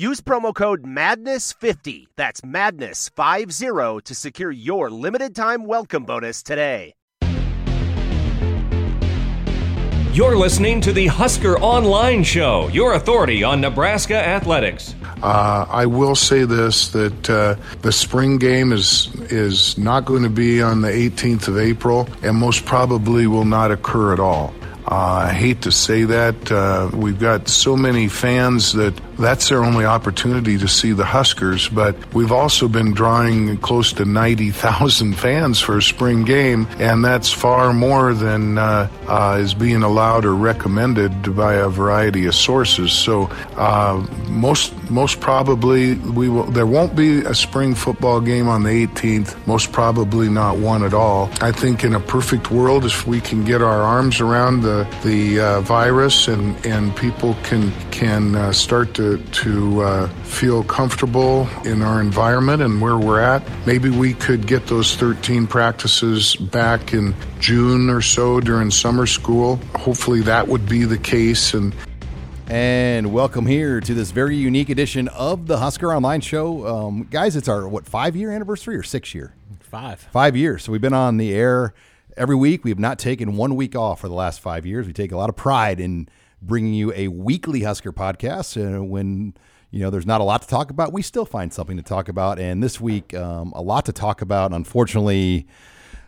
Use promo code MADNESS50, that's MADNESS50, to secure your limited time welcome bonus today. You're listening to the Husker Online Show, your authority on Nebraska athletics. Uh, I will say this: that uh, the spring game is is not going to be on the 18th of April, and most probably will not occur at all. Uh, I hate to say that. Uh, we've got so many fans that that's their only opportunity to see the Huskers, but we've also been drawing close to 90,000 fans for a spring game, and that's far more than uh, uh, is being allowed or recommended by a variety of sources. So uh, most most probably we will, there won't be a spring football game on the 18th. Most probably not one at all. I think in a perfect world, if we can get our arms around the the uh, virus and and people can can uh, start to to uh, feel comfortable in our environment and where we're at. Maybe we could get those 13 practices back in June or so during summer school. Hopefully that would be the case and and welcome here to this very unique edition of the Husker Online Show. Um, guys, it's our, what, five year anniversary or six year? Five. Five years. So we've been on the air every week. We have not taken one week off for the last five years. We take a lot of pride in bringing you a weekly Husker podcast. And when you know there's not a lot to talk about, we still find something to talk about. And this week, um, a lot to talk about. Unfortunately,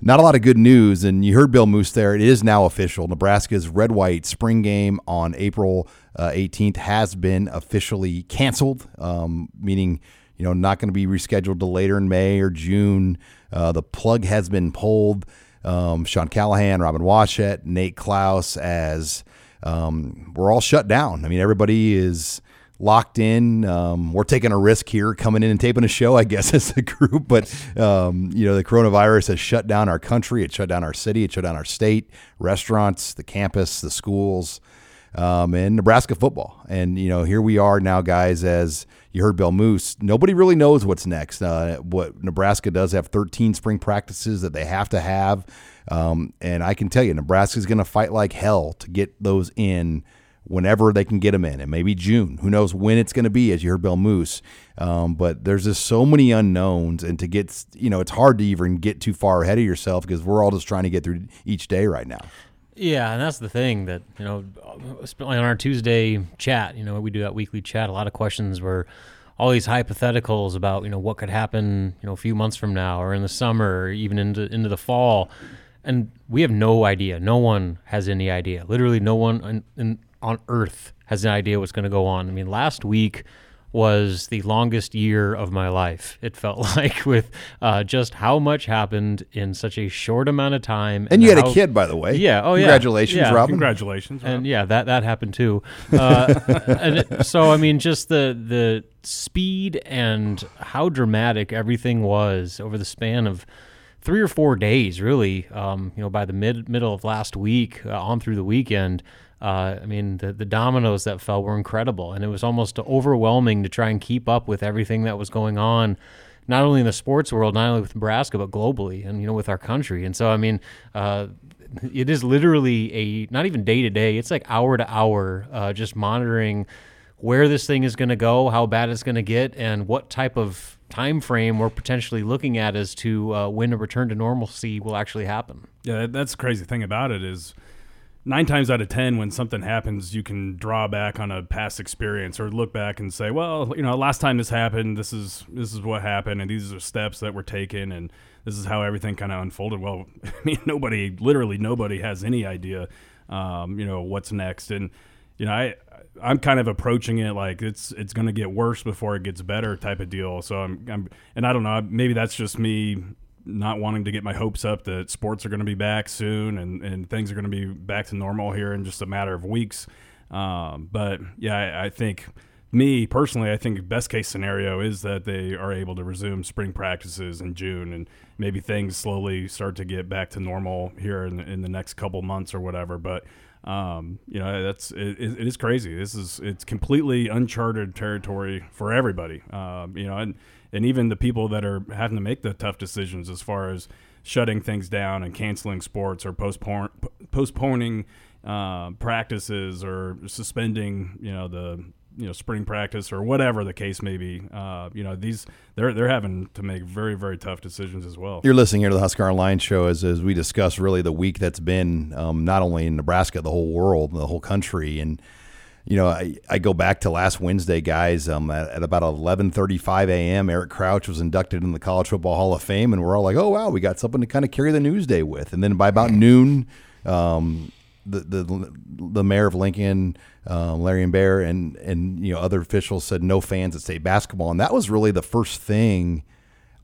not a lot of good news. And you heard Bill Moos there. It is now official. Nebraska's red white spring game on April uh, 18th has been officially canceled, um, meaning you know not going to be rescheduled to later in May or June. Uh, the plug has been pulled. Um, Sean Callahan, Robin Washut, Nate Clouse as um, we're all shut down. I mean, everybody is locked in. Um, we're taking a risk here coming in and taping a show, I guess, as a group. But, um, you know, the coronavirus has shut down our country. It shut down our city. It shut down our state, restaurants, the campus, the schools, um, and Nebraska football. And, you know, here we are now, guys, as you heard Bill Moos, Nobody really knows what's next. Uh, what Nebraska does have 13 spring practices that they have to have. Um, and I can tell you, Nebraska's going to fight like hell to get those in whenever they can get them in, and maybe June. Who knows when it's going to be? As you heard Bill Moos, um, but there's just so many unknowns, and to get you know, it's hard to even get too far ahead of yourself because we're all just trying to get through each day right now. Yeah, and that's the thing that you know, on our Tuesday chat, you know, we do that weekly chat. A lot of questions were all these hypotheticals about you know what could happen, you know, a few months from now, or in the summer, or even into into the fall, and we have no idea. No one has any idea. Literally, no one in, on Earth has an idea what's going to go on. I mean, last week was the longest year of my life. It felt like with uh, just how much happened in such a short amount of time. And, and you had how, a kid, by the way. Yeah. Oh, yeah. Congratulations, yeah. Robin. Congratulations. Rob. And yeah, that that happened too. Uh, and it, so I mean, just the the speed and how dramatic everything was over the span of three or four days, really. Um, you know, by the mid middle of last week uh, on through the weekend. Uh, I mean, the, the dominoes that fell were incredible, and it was almost overwhelming to try and keep up with everything that was going on, not only in the sports world, not only with Nebraska, but globally, and you know, with our country. And so, I mean, uh, it is literally a not even day to day; it's like hour to hour, uh, just monitoring where this thing is going to go, how bad it's going to get, and what type of time frame we're potentially looking at as to uh, when a return to normalcy will actually happen. Yeah, that's the crazy thing about it is nine times out of ten when something happens you can draw back on a past experience or look back and say well you know last time this happened this is this is what happened and these are steps that were taken and this is how everything kind of unfolded well i mean nobody literally nobody has any idea um, you know what's next and you know, I I'm kind of approaching it like it's it's going to get worse before it gets better type of deal. So I'm, I'm and I don't know, maybe that's just me not wanting to get my hopes up that sports are going to be back soon and, and things are going to be back to normal here in just a matter of weeks. Um, but yeah, I, I, think me personally, I think best case scenario is that they are able to resume spring practices in June and maybe things slowly start to get back to normal here in in the next couple months or whatever. But um, you know, that's it, it is crazy. This is it's completely uncharted territory for everybody. Um, you know, and and even the people that are having to make the tough decisions as far as shutting things down and canceling sports or postpone, postponing uh, practices or suspending, you know, the you know spring practice or whatever the case may be. Uh, you know these they're they're having to make very very tough decisions as well. You're listening here to the Husker Online show as as we discuss really the week that's been um, not only in Nebraska, the whole world, the whole country, and you know I, I go back to last Wednesday, guys. Um, at, at about 11:35 a.m., Eric Crouch was inducted in the College Football Hall of Fame, and we're all like, oh wow, we got something to kind of carry the news day with. And then by about noon. Um, the, the the mayor of Lincoln, um, Leirion Baird, and and you know other officials said no fans at state basketball, and that was really the first thing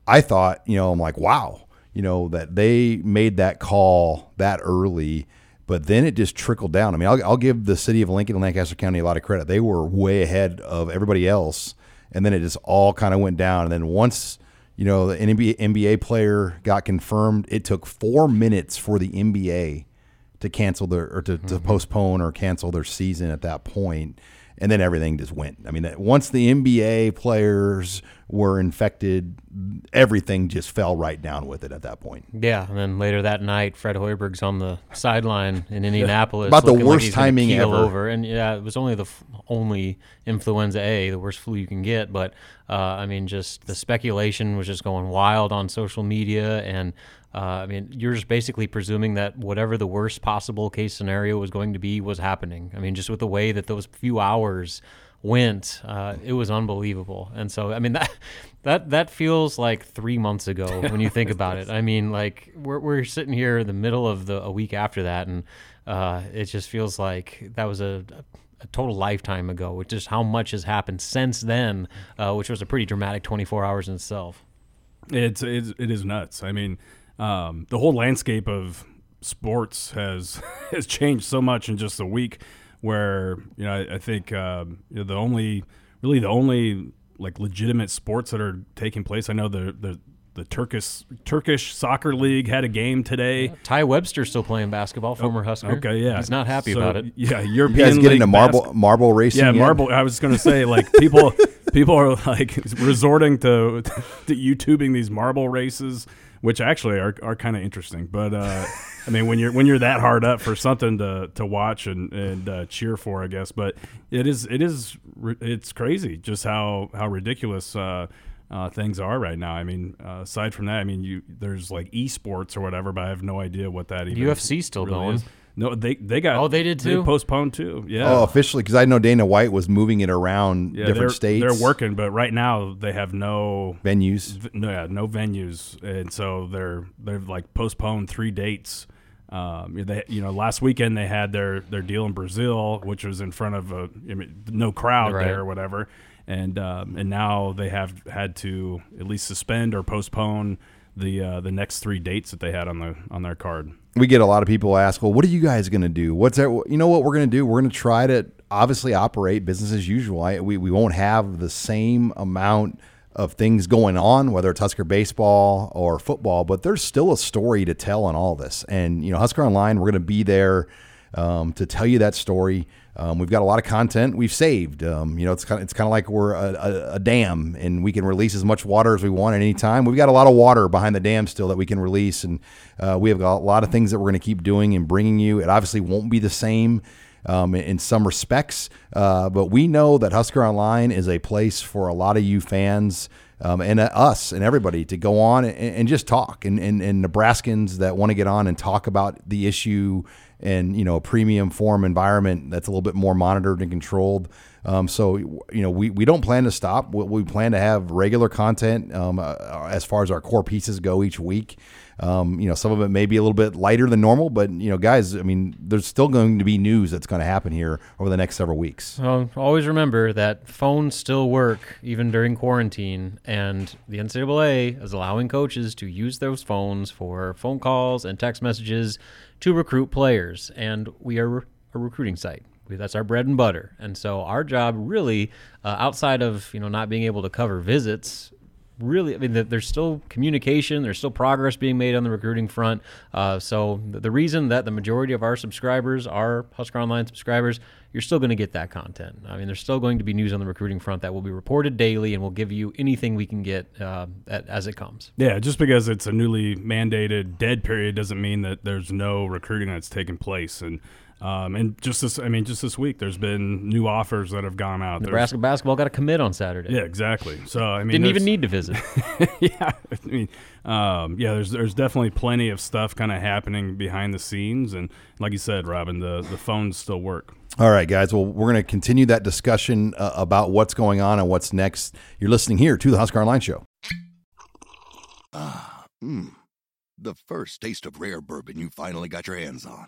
I thought. You know, I'm like, wow, you know that they made that call that early, but then it just trickled down. I mean, I'll, I'll give the city of Lincoln and Lancaster County a lot of credit. They were way ahead of everybody else, and then it just all kind of went down. And then once you know the NBA, NBA player got confirmed, it took four minutes for the NBA to cancel their or to, mm-hmm. to postpone or cancel their season at that point and then everything just went. I mean, once the NBA players were infected, everything just fell right down with it at that point. Yeah, and then later that night, Fred Hoiberg's on the sideline in Indianapolis. About the worst like timing ever. Over, and yeah, it was only the f- only influenza A, the worst flu you can get. But uh, I mean, just the speculation was just going wild on social media, and uh, I mean, you're just basically presuming that whatever the worst possible case scenario was going to be was happening. I mean, just with the way that those few hours went, uh, it was unbelievable. And so, I mean, that that that feels like three months ago when you think about it. I mean, like we're we're sitting here in the middle of the a week after that, and uh, it just feels like that was a, a total lifetime ago, which is how much has happened since then, uh, which was a pretty dramatic 24 hours in itself. It's, it's it is nuts. I mean, um, the whole landscape of sports has has changed so much in just a week. Where you know, I, I think uh, you know, the only really the only like legitimate sports that are taking place. I know the the the Turkish Turkish soccer league had a game today. Yeah, Tai Webster's still playing basketball, former oh, Husker. Okay, yeah, he's not happy so, about it. Yeah, European. You guys getting into marble bas- marble racing? Yeah, yet? marble. I was going to say like people people are like resorting to, to YouTubing these marble races which actually are, are kind of interesting. But uh, I mean, when you're when you're that hard up for something to, to watch and and uh, cheer for, I guess. But it is it is it's crazy just how how ridiculous. Uh, uh, things are right now. I mean, uh, aside from that, I mean, you there's like esports or whatever, but I have no idea what that even UFC still really going. Is. No, they they got. Oh, they did too. They postponed too. Yeah. Oh, officially, because I know Dana White was moving it around yeah, different they're, states. They're working, but right now they have no venues. no, yeah, no venues, and so they're they've like postponed three dates. Um, they, you know, last weekend they had their their deal in Brazil, which was in front of a I mean, no crowd right. there or whatever, and um, and now they have had to at least suspend or postpone the uh, the next three dates that they had on the on their card we get a lot of people ask, well, what are you guys going to do? What's that? You know what we're going to do? We're going to try to obviously operate business as usual. I, we, we won't have the same amount of things going on, whether it's Husker baseball or football, but there's still a story to tell on all this. And, you know, Husker Online, we're going to be there um, to tell you that story. Um, we've got a lot of content we've saved. Um, you know, it's kind of it's kind of like we're a, a, a, dam, and we can release as much water as we want at any time. We've got a lot of water behind the dam still that we can release, and uh, we have got a lot of things that we're going to keep doing and bringing you. It obviously won't be the same um, in some respects, uh, but we know that Husker Online is a place for a lot of you fans. Um, and uh, us and everybody to go on and, and just talk and, and, and Nebraskans that want to get on and talk about the issue and you know a premium form environment that's a little bit more monitored and controlled. Um, so you know we, we don't plan to stop. We, we plan to have regular content um, uh, as far as our core pieces go each week. Um, you know, some of it may be a little bit lighter than normal, but you know, guys, I mean, there's still going to be news that's going to happen here over the next several weeks. Well, always remember that phones still work even during quarantine, and the NCAA is allowing coaches to use those phones for phone calls and text messages to recruit players, and we are a recruiting site. That's our bread and butter, and so our job really, uh, outside of you know not being able to cover visits, really, I mean, there's still communication, there's still progress being made on the recruiting front. Uh, so the reason that the majority of our subscribers are Husker Online subscribers, you're still going to get that content. I mean, there's still going to be news on the recruiting front that will be reported daily, and we'll give you anything we can get uh, at, as it comes. Yeah, just because it's a newly mandated dead period doesn't mean that there's no recruiting that's taking place, and um, and just this, I mean, just this week, there's been new offers that have gone out. Nebraska there's, basketball got a commit on Saturday. Yeah, exactly. So I mean, didn't even need to visit. yeah, I mean, um, yeah. There's there's definitely plenty of stuff kind of happening behind the scenes, and like you said, Robin, the the phones still work. All right, guys. Well, we're going to continue that discussion uh, about what's going on and what's next. You're listening here to the Husker Online Show. Ah, mmm. The first taste of rare bourbon you finally got your hands on.